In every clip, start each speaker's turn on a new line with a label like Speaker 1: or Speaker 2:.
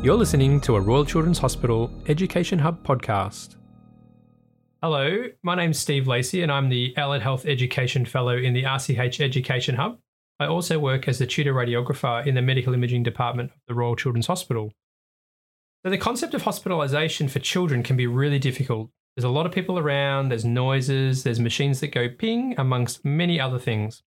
Speaker 1: You're listening to a Royal Children's Hospital Education Hub podcast. Hello, my name's Steve Lacey, and I'm the Allied Health Education Fellow in the RCH Education Hub. I also work as the tutor radiographer in the Medical Imaging Department of the Royal Children's Hospital. So, the concept of hospitalisation for children can be really difficult. There's a lot of people around, there's noises, there's machines that go ping, amongst many other things.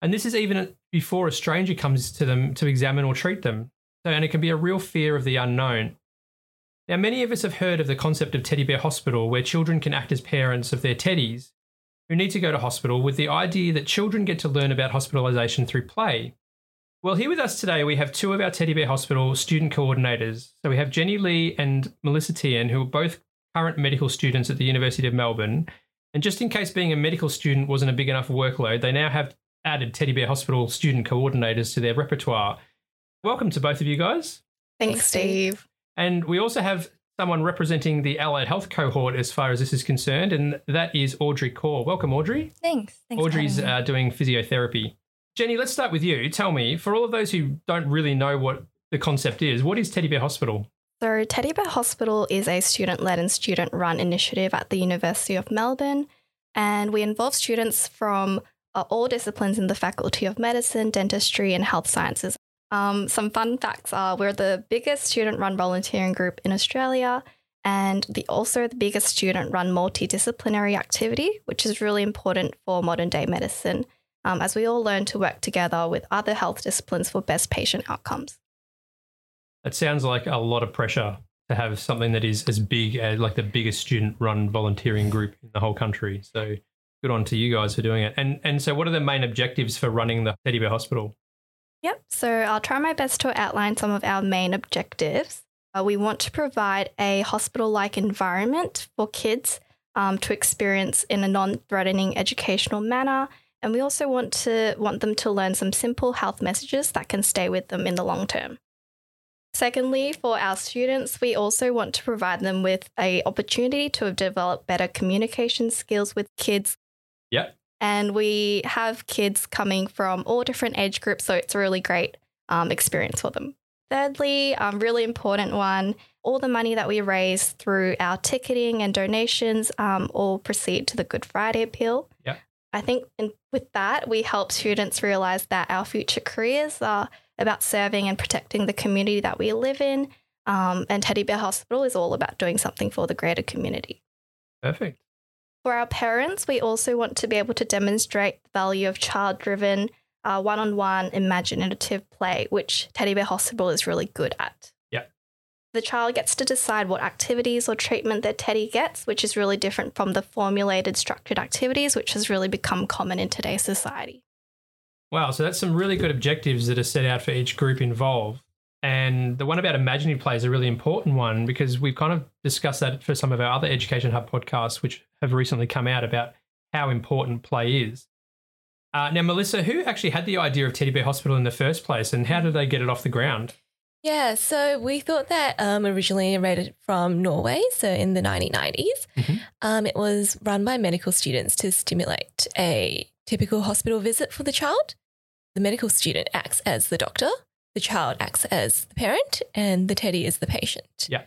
Speaker 1: And this is even before a stranger comes to them to examine or treat them. And it can be a real fear of the unknown. Now, many of us have heard of the concept of teddy bear hospital, where children can act as parents of their teddies who need to go to hospital with the idea that children get to learn about hospitalisation through play. Well, here with us today, we have two of our Teddy Bear Hospital student coordinators. So we have Jenny Lee and Melissa Tian, who are both current medical students at the University of Melbourne. And just in case being a medical student wasn't a big enough workload, they now have added Teddy Bear Hospital student coordinators to their repertoire. Welcome to both of you guys.
Speaker 2: Thanks, Steve.
Speaker 1: And we also have someone representing the allied health cohort as far as this is concerned, and that is Audrey Core. Welcome, Audrey.
Speaker 2: Thanks. Thanks
Speaker 1: Audrey's uh, doing physiotherapy. Jenny, let's start with you. Tell me, for all of those who don't really know what the concept is, what is Teddy Bear Hospital?
Speaker 2: So, Teddy Bear Hospital is a student led and student run initiative at the University of Melbourne, and we involve students from uh, all disciplines in the Faculty of Medicine, Dentistry, and Health Sciences. Um, some fun facts are we're the biggest student run volunteering group in Australia and the, also the biggest student run multidisciplinary activity, which is really important for modern day medicine um, as we all learn to work together with other health disciplines for best patient outcomes.
Speaker 1: It sounds like a lot of pressure to have something that is as big as like the biggest student run volunteering group in the whole country. So good on to you guys for doing it. And and so what are the main objectives for running the Teddy Bear Hospital?
Speaker 2: Yep. So I'll try my best to outline some of our main objectives. Uh, we want to provide a hospital like environment for kids um, to experience in a non threatening educational manner. And we also want to want them to learn some simple health messages that can stay with them in the long term. Secondly, for our students, we also want to provide them with a opportunity to develop better communication skills with kids.
Speaker 1: Yep.
Speaker 2: And we have kids coming from all different age groups, so it's a really great um, experience for them. Thirdly, um, really important one, all the money that we raise through our ticketing and donations um, all proceed to the Good Friday appeal.
Speaker 1: Yeah.
Speaker 2: I think in, with that, we help students realize that our future careers are about serving and protecting the community that we live in. Um, and Teddy Bear Hospital is all about doing something for the greater community.
Speaker 1: Perfect.
Speaker 2: For our parents, we also want to be able to demonstrate the value of child driven, uh, one on one imaginative play, which Teddy Bear Hospital is really good at.
Speaker 1: Yeah.
Speaker 2: The child gets to decide what activities or treatment their teddy gets, which is really different from the formulated structured activities, which has really become common in today's society.
Speaker 1: Wow, so that's some really good objectives that are set out for each group involved. And the one about imaginative play is a really important one because we've kind of discussed that for some of our other Education Hub podcasts, which have recently come out about how important play is. Uh, now, Melissa, who actually had the idea of Teddy Bear Hospital in the first place and how did they get it off the ground?
Speaker 3: Yeah, so we thought that um, originally originated from Norway, so in the 1990s. Mm-hmm. Um, it was run by medical students to stimulate a typical hospital visit for the child. The medical student acts as the doctor, the child acts as the parent, and the teddy is the patient.
Speaker 1: Yeah.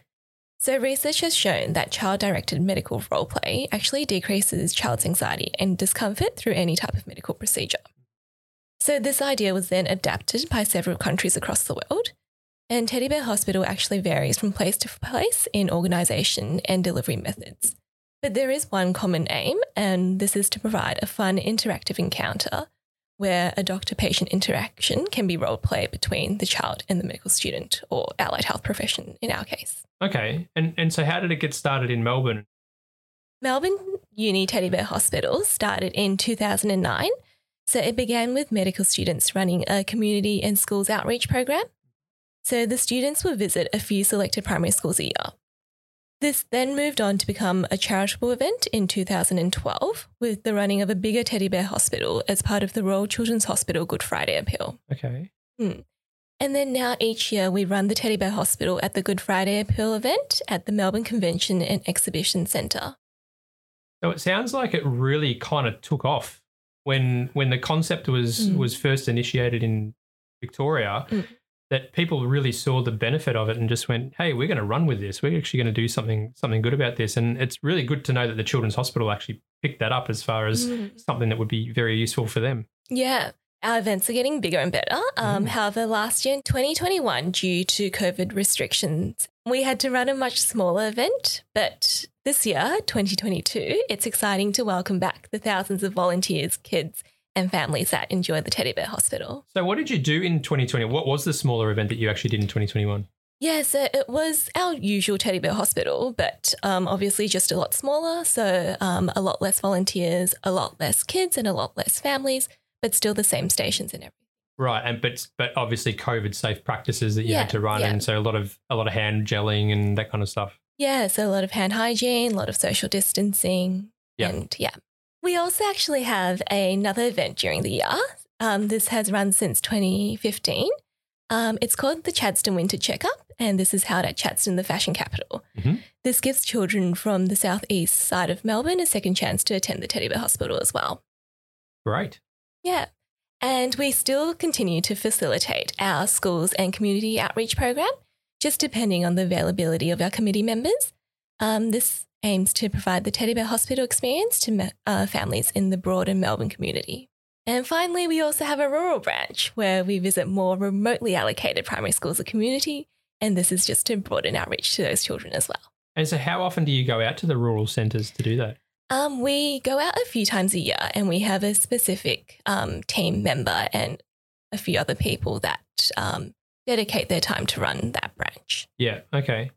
Speaker 3: So, research has shown that child directed medical role play actually decreases child's anxiety and discomfort through any type of medical procedure. So, this idea was then adapted by several countries across the world. And Teddy Bear Hospital actually varies from place to place in organisation and delivery methods. But there is one common aim, and this is to provide a fun, interactive encounter where a doctor patient interaction can be role play between the child and the medical student or allied health profession in our case.
Speaker 1: Okay. And, and so, how did it get started in Melbourne?
Speaker 3: Melbourne Uni Teddy Bear Hospital started in 2009. So, it began with medical students running a community and schools outreach program. So, the students would visit a few selected primary schools a year. This then moved on to become a charitable event in 2012 with the running of a bigger teddy bear hospital as part of the Royal Children's Hospital Good Friday Appeal.
Speaker 1: Okay.
Speaker 3: Hmm. And then now each year we run the Teddy Bear Hospital at the Good Friday Appeal event at the Melbourne Convention and Exhibition Centre.
Speaker 1: So it sounds like it really kind of took off when when the concept was mm. was first initiated in Victoria. Mm. That people really saw the benefit of it and just went, "Hey, we're going to run with this. We're actually going to do something something good about this." And it's really good to know that the Children's Hospital actually picked that up as far as
Speaker 3: Mm.
Speaker 1: something that would be very useful for them.
Speaker 3: Yeah. Our events are getting bigger and better. Um,
Speaker 1: Mm.
Speaker 3: However, last year in 2021, due to COVID restrictions, we had to run a much smaller event. But this year, 2022, it's exciting to welcome back the thousands of volunteers, kids, and families that enjoy the Teddy Bear Hospital.
Speaker 1: So, what did you do in 2020? What was the smaller event that you actually did in 2021?
Speaker 3: Yeah, so it was our usual Teddy Bear Hospital, but um, obviously just a lot smaller. So um, a lot less volunteers, a lot less kids, and a lot less families, but still the same stations and everything.
Speaker 1: Right, and but but obviously COVID safe practices that you
Speaker 3: Yeah,
Speaker 1: had to run,
Speaker 3: yeah.
Speaker 1: and so a lot of a lot of hand gelling and that kind of stuff.
Speaker 3: Yeah, so a lot of hand hygiene, a lot of social distancing.
Speaker 1: Yeah.
Speaker 3: And yeah. We also actually have another event during the year. Um, this has run since 2015. Um, it's called the Chadstone Winter Checkup, and this is held at Chadstone, the fashion capital.
Speaker 1: Mhm.
Speaker 3: This gives children from the southeast side of Melbourne a second chance to attend the Teddy Bear Hospital as well.
Speaker 1: Great.
Speaker 3: Yeah. And we still continue to facilitate our schools and community outreach program, just depending on the availability of our committee members. Um, this aims to provide the Teddy Bear Hospital experience to me- uh, families in the broader Melbourne community. And finally, we also have a rural branch where we visit more remotely allocated primary schools or community. And this is just to broaden outreach to those children as well.
Speaker 1: And so, how often do you go out to the rural centres to do that?
Speaker 3: Um, we go out a few times a year and we have a specific um, team member and a few other people that um, dedicate their time to run that branch.
Speaker 1: Yeah. Okay.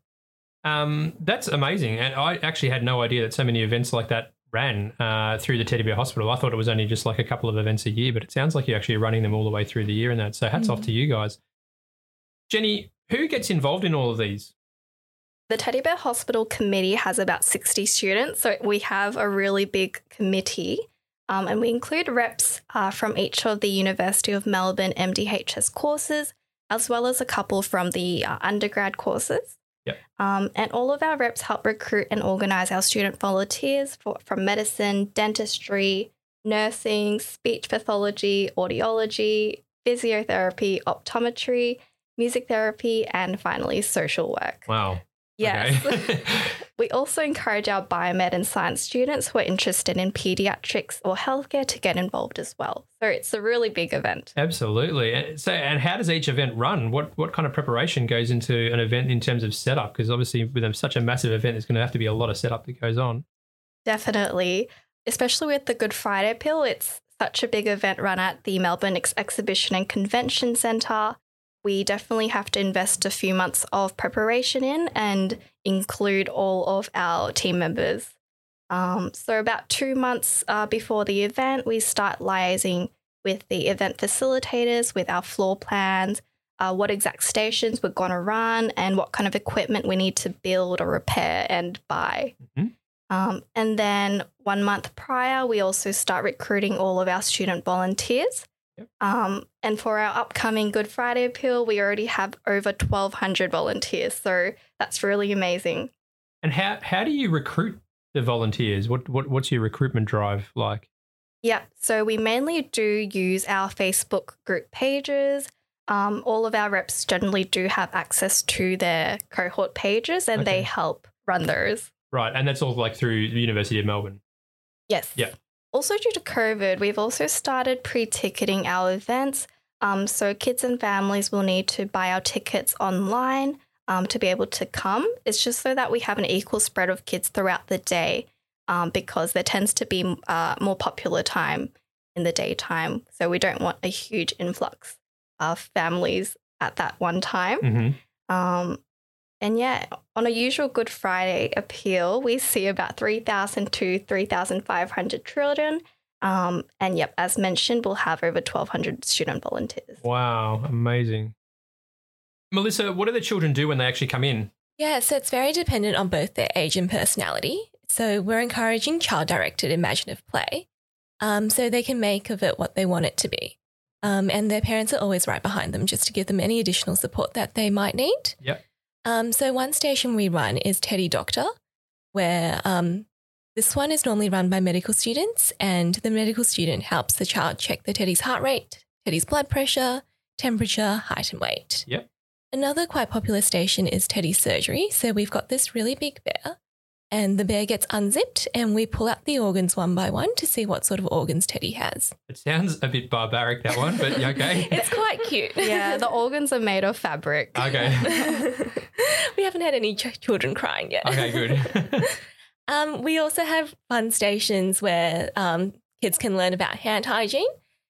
Speaker 1: Um, that's amazing, and I actually had no idea that so many events like that ran uh, through the Teddy Bear Hospital. I thought it was only just like a couple of events a year, but it sounds like you're actually running them all the way through the year and that. So, hats off
Speaker 3: Mhm.
Speaker 1: to you guys. Jenny, who gets involved in all of these?
Speaker 2: The Teddy Bear Hospital Committee has about 60 students, so we have a really big committee. Um, and we include reps uh, from each of the University of Melbourne MDHS courses, as well as a couple from the uh, undergrad courses.
Speaker 1: Yep.
Speaker 2: Um, and all of our reps help recruit and organize our student volunteers for, from medicine, dentistry, nursing, speech pathology, audiology, physiotherapy, optometry, music therapy, and finally social work.
Speaker 1: Wow.
Speaker 2: Yes.
Speaker 1: Okay.
Speaker 2: we also encourage our biomed and science students who are interested in pediatrics or healthcare to get involved as well. So it's a really big event.
Speaker 1: Absolutely. And So, and how does each event run? What what kind of preparation goes into an event in terms of setup? Because obviously, with such a massive event, there's going to have to be a lot of setup that goes on.
Speaker 2: Definitely. Especially with the Good Friday Appeal, it's such a big event run at the Melbourne Ex- Exhibition and Convention Centre. We definitely have to invest a few months of preparation in and include all of our team members. Um, so, about two months uh, before the event, we start liaising with the event facilitators with our floor plans, uh, what exact stations we're going to run, and what kind of equipment we need to build or repair and buy.
Speaker 1: Mhm.
Speaker 2: Um, and then one month prior, we also start recruiting all of our student volunteers.
Speaker 1: Yep.
Speaker 2: Um, and for our upcoming Good Friday appeal, we already have over 1,200 volunteers. So that's really amazing.
Speaker 1: And how how do you recruit the volunteers? What what what's your recruitment drive like?
Speaker 2: Yeah, so we mainly do use our Facebook group pages. Um, all of our reps generally do have access to their cohort pages and
Speaker 1: Okay.
Speaker 2: they help run those.
Speaker 1: Right, and that's all like through the University of Melbourne.
Speaker 2: Yes.
Speaker 1: Yeah.
Speaker 2: Also, due to COVID, we've also started pre ticketing our events. Um, so, kids and families will need to buy our tickets online um, to be able to come. It's just so that we have an equal spread of kids throughout the day um, because there tends to be uh, more popular time in the daytime. So, we don't want a huge influx of families at that one time.
Speaker 1: Mm-hmm.
Speaker 2: And yeah, on a usual Good Friday appeal, we see about 3,000 to 3,500 children. Um, and yep, as mentioned, we'll have over 1,200 student volunteers.
Speaker 1: Wow, amazing. Melissa, what do the children do when they actually come in?
Speaker 3: Yeah, so it's very dependent on both their age and personality. So we're encouraging child directed imaginative play um, so they can make of it what they want it to be. Um, and their parents are always right behind them just to give them any additional support that they might need.
Speaker 1: Yep.
Speaker 3: Um, so one station we run is Teddy Doctor, where um, this one is normally run by medical students, and the medical student helps the child check the teddy's heart rate, teddy's blood pressure, temperature, height, and weight.
Speaker 1: Yep.
Speaker 3: Another quite popular station is Teddy Surgery. So we've got this really big bear, and the bear gets unzipped, and we pull out the organs one by one to see what sort of organs Teddy has.
Speaker 1: It sounds a bit barbaric, that one, but okay.
Speaker 3: It's quite cute.
Speaker 2: Yeah, the organs are made of fabric.
Speaker 1: Okay.
Speaker 3: we haven't had any ch- children crying yet.
Speaker 1: Okay, good.
Speaker 3: Um, we also have fun stations where um, kids can learn about hand hygiene.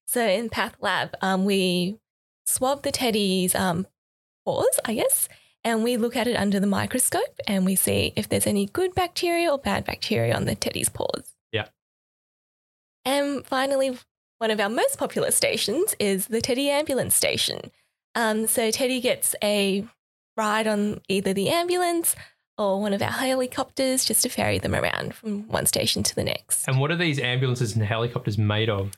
Speaker 3: So in Path Lab, um, we swab the teddy's um, paws, I guess, and we look at it under the microscope and we see if there's any good bacteria or bad bacteria on the teddy's paws.
Speaker 1: Yeah.
Speaker 3: And finally, one of our most popular stations is the Teddy Ambulance Station. Um, so Teddy gets a ride on either the ambulance or one of our helicopters just to ferry them around from one station to the next.
Speaker 1: and what are these ambulances and helicopters made of?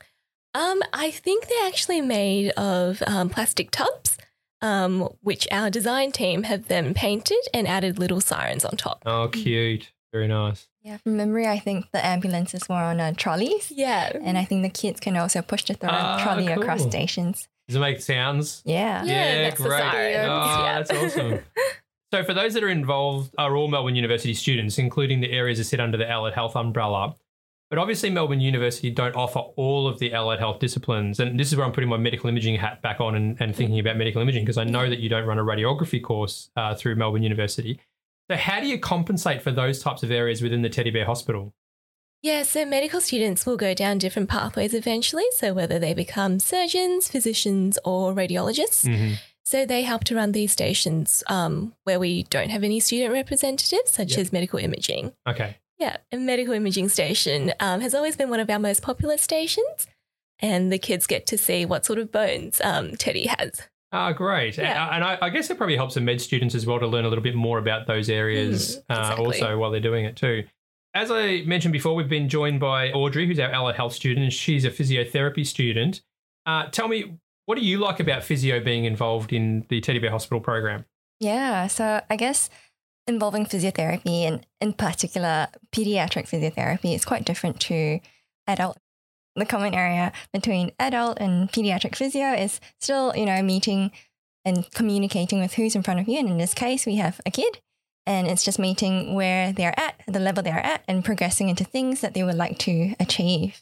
Speaker 3: Um, I think they're actually made of um, plastic tubs, um, which our design team have then painted and added little sirens on top.
Speaker 1: Oh, cute. Very nice.
Speaker 4: Yeah, from memory, I think the ambulances were on uh, trolleys.
Speaker 3: Yeah.
Speaker 4: And I think the kids can also push the thro-
Speaker 1: Ah,
Speaker 4: trolley across stations.
Speaker 1: Does it make sounds?
Speaker 4: Yeah.
Speaker 3: Yeah, that's
Speaker 1: great. Oh,
Speaker 3: yeah.
Speaker 1: that's awesome. So, for those that are involved, are all Melbourne University students, including the areas that sit under the Allied Health umbrella. But obviously, Melbourne University don't offer all of the allied health disciplines. And this is where I'm putting my medical imaging hat back on and, and thinking about medical imaging because I know that you don't run a radiography course uh, through Melbourne University. So, how do you compensate for those types of areas within the Teddy Bear Hospital?
Speaker 3: Yeah, so medical students will go down different pathways eventually. So whether they become surgeons, physicians, or radiologists.
Speaker 1: Mm-hmm.
Speaker 3: So they help to run these stations um, where we don't have any student representatives, such
Speaker 1: Yeah.
Speaker 3: as medical imaging.
Speaker 1: Okay.
Speaker 3: Yeah, a medical imaging station um, has always been one of our most popular stations. And the kids get to see what sort of bones um, Teddy has.
Speaker 1: Ah, great.
Speaker 3: Yeah.
Speaker 1: And, and I, I guess it probably helps the med students as well to learn a little bit more about those areas
Speaker 3: Mm,
Speaker 1: uh, also while they're doing it too. As I mentioned before, we've been joined by Audrey, who's our allied health student, she's a physiotherapy student. Uh, tell me, what do you like about physio being involved in the Teddy Bear Hospital program?
Speaker 4: Yeah. So I guess involving physiotherapy and in particular pediatric physiotherapy is quite different to adult. The common area between adult and pediatric physio is still, you know, meeting and communicating with who's in front of you. And in this case, we have a kid and it's just meeting where they're at, the level they're at, and progressing into things that they would like to achieve.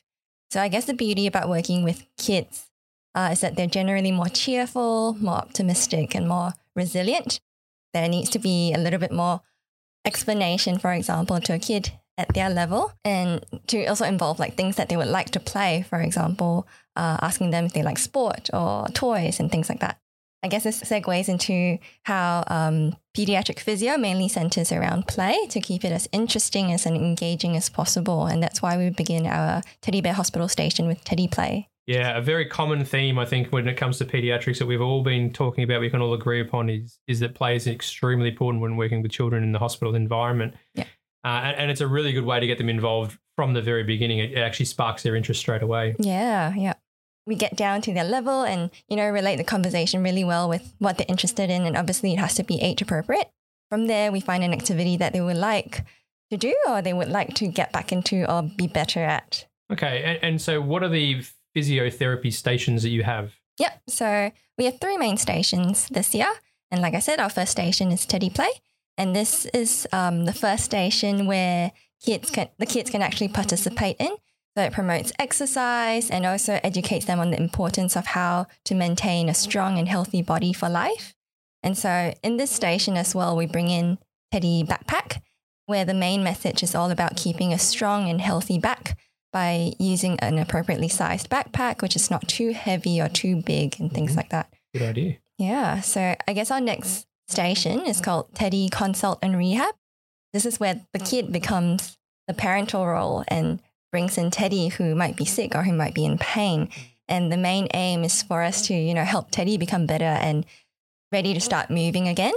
Speaker 4: So I guess the beauty about working with kids uh, is that they're generally more cheerful, more optimistic, and more resilient. There needs to be a little bit more explanation, for example, to a kid at their level, and to also involve like things that they would like to play, for example, uh, asking them if they like sport or toys and things like that. I guess this segues into how um, pediatric physio mainly centers around play to keep it as interesting as and engaging as possible. And that's why we begin our Teddy Bear Hospital Station with Teddy Play.
Speaker 1: Yeah, a very common theme, I think, when it comes to pediatrics that we've all been talking about, we can all agree upon is, is that play is extremely important when working with children in the hospital environment.
Speaker 4: Yeah.
Speaker 1: Uh, and, and it's a really good way to get them involved from the very beginning. It, it actually sparks their interest straight away.
Speaker 4: Yeah, yeah. We get down to their level and, you know, relate the conversation really well with what they're interested in. And obviously, it has to be age appropriate. From there, we find an activity that they would like to do or they would like to get back into or be better at.
Speaker 1: Okay. And, and so, what are the physiotherapy stations that you have?
Speaker 4: Yep. So we have three main stations this year. And like I said, our first station is Teddy Play. And this is um, the first station where kids can, the kids can actually participate in. So it promotes exercise and also educates them on the importance of how to maintain a strong and healthy body for life. And so in this station as well, we bring in Teddy Backpack, where the main message is all about keeping a strong and healthy back by using an appropriately sized backpack, which is not too heavy or too big and things
Speaker 1: Mhm.
Speaker 4: like that.
Speaker 1: Good idea.
Speaker 4: Yeah. So I guess our next station is called Teddy Consult and Rehab. This is where the kid becomes the parental role and brings in Teddy who might be sick or who might be in pain. And the main aim is for us to, you know, help Teddy become better and ready to start moving again.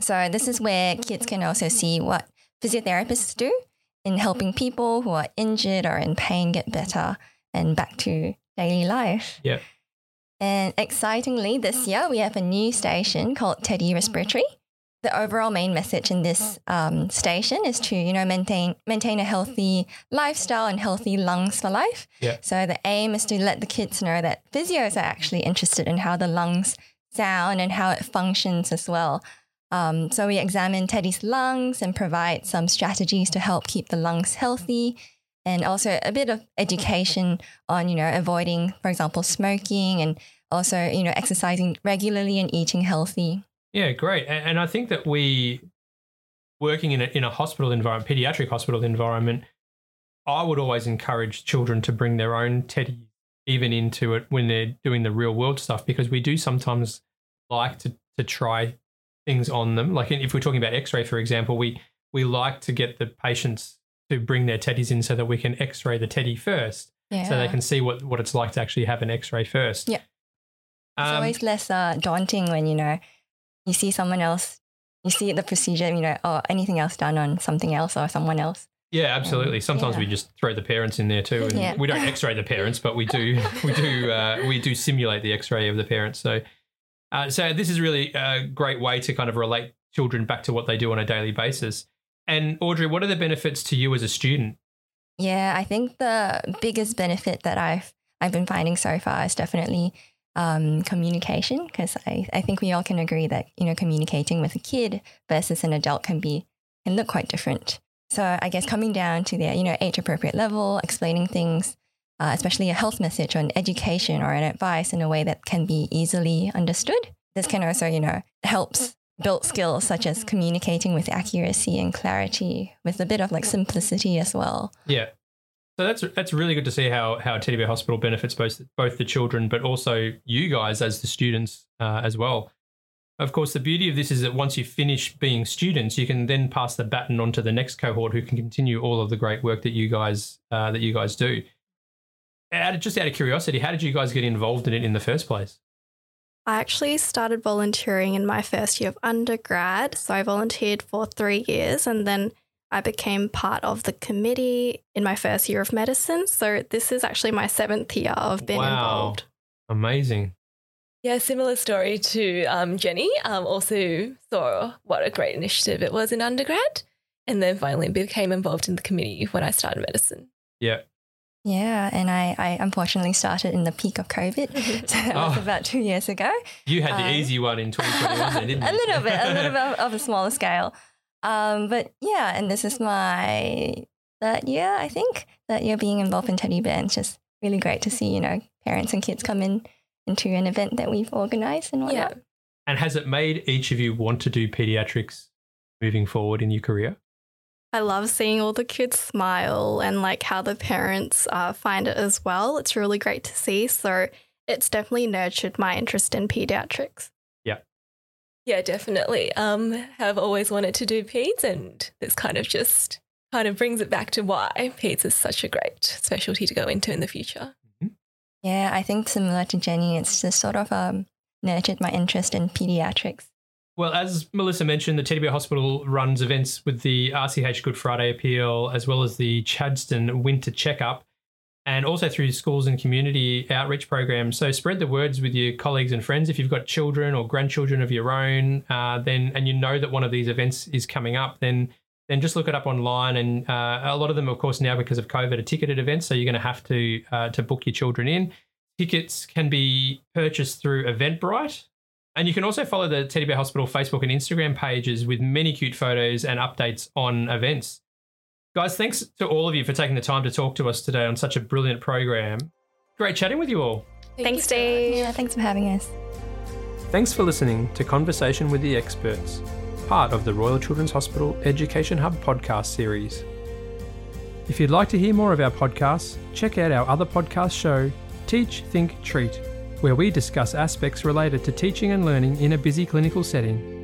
Speaker 4: So this is where kids can also see what physiotherapists do in helping people who are injured or in pain get better and back to daily life.
Speaker 1: Yep.
Speaker 4: And excitingly, this year we have a new station called Teddy Respiratory. The overall main message in this um, station is to, you know, maintain maintain a healthy lifestyle and healthy lungs for life.
Speaker 1: Yeah.
Speaker 4: So the aim is to let the kids know that physios are actually interested in how the lungs sound and how it functions as well. Um, so we examine Teddy's lungs and provide some strategies to help keep the lungs healthy and also a bit of education on, you know, avoiding, for example, smoking and also, you know, exercising regularly and eating healthy.
Speaker 1: Yeah, great. And, and I think that we, working in a, in a hospital environment, pediatric hospital environment, I would always encourage children to bring their own teddy even into it when they're doing the real world stuff because we do sometimes like to, to try things on them. Like if we're talking about X-ray, for example, we we like to get the patients to bring their teddies in so that we can X-ray the teddy first,
Speaker 4: Yeah.
Speaker 1: so they can see what what it's like to actually have an X-ray first.
Speaker 4: Yeah. It's
Speaker 1: Um,
Speaker 4: always less uh, daunting when, you know, you see someone else, you see the procedure, you know, or anything else done on something else or someone else.
Speaker 1: yeah, absolutely. Sometimes
Speaker 4: yeah.
Speaker 1: we just throw the parents in there too, and
Speaker 4: Yeah.
Speaker 1: we don't X-ray the parents, but we do we do uh, we do simulate the X-ray of the parents. So, uh, so this is really a great way to kind of relate children back to what they do on a daily basis. And Audrey, what are the benefits to you as a student?
Speaker 4: Yeah, I think the biggest benefit that I've I've been finding so far is definitely um, communication because I, I think we all can agree that you know communicating with a kid versus an adult can be can look quite different. So I guess coming down to their you know age appropriate level, explaining things, uh, especially a health message or an education or an advice in a way that can be easily understood. This can also you know helps build skills such as communicating with accuracy and clarity with a bit of like simplicity as well.
Speaker 1: Yeah. So that's that's really good to see how how Teddy Bear Hospital benefits both both the children, but also you guys as the students uh, as well. Of course, the beauty of this is that once you finish being students, you can then pass the baton on to the next cohort who can continue all of the great work that you guys uh, that you guys do. Out of, just out of curiosity, how did you guys get involved in it in the first place?
Speaker 2: I actually started volunteering in my first year of undergrad. So I volunteered for three years and then I became part of the committee in my first year of medicine. So this is actually my seventh year of being
Speaker 1: Wow.
Speaker 2: involved.
Speaker 1: Amazing.
Speaker 3: Yeah, similar story to um, Jenny. Um, also saw what a great initiative it was in undergrad, and then finally became involved in the committee when I started medicine.
Speaker 1: Yeah.
Speaker 4: Yeah, and I, I unfortunately started in the peak of COVID. So that was
Speaker 1: Oh.
Speaker 4: about two years ago.
Speaker 1: You had the
Speaker 4: Uh,
Speaker 1: easy one in 2021, then, didn't you?
Speaker 4: a little bit, a little bit of a smaller scale. Um, but yeah, and this is my third year, I think, that year being involved in Teddy Bear. It's just really great to see, you know, parents and kids come in into an event that we've organized and whatnot.
Speaker 3: Yeah.
Speaker 1: And has it made each of you want to do pediatrics moving forward in your career?
Speaker 2: I love seeing all the kids smile and like how the parents uh, find it as well. It's really great to see. So it's definitely nurtured my interest in pediatrics.
Speaker 3: Yeah, Yeah, definitely. Um, have always wanted to do peds, and this kind of just kind of brings it back to why peds is such a great specialty to go into in the future.
Speaker 4: Yeah, I think similar to Jenny, it's just sort of um, nurtured my interest in pediatrics.
Speaker 1: Well, as Melissa mentioned, the Teddy Bear Hospital runs events with the RCH Good Friday Appeal as well as the Chadstone Winter Checkup and also through schools and community outreach programs. So spread the words with your colleagues and friends. If you've got children or grandchildren of your own, uh, then and you know that one of these events is coming up, then then just look it up online. And uh, a lot of them, of course, now because of COVID, are ticketed events, so you're going to have to uh, to book your children in. Tickets can be purchased through Eventbrite. And you can also follow the Teddy Bear Hospital Facebook and Instagram pages with many cute photos and updates on events. Guys, thanks to all of you for taking the time to talk to us today on such a brilliant program. Great chatting with you all.
Speaker 3: Thank
Speaker 2: Thanks,
Speaker 3: you.
Speaker 2: Dave.
Speaker 4: Yeah, thanks for having us.
Speaker 1: Thanks for listening to Conversation with the Experts, part of the Royal Children's Hospital Education Hub podcast series. If you'd like to hear more of our podcasts, check out our other podcast show, Teach, Think, Treat, where we discuss aspects related to teaching and learning in a busy clinical setting.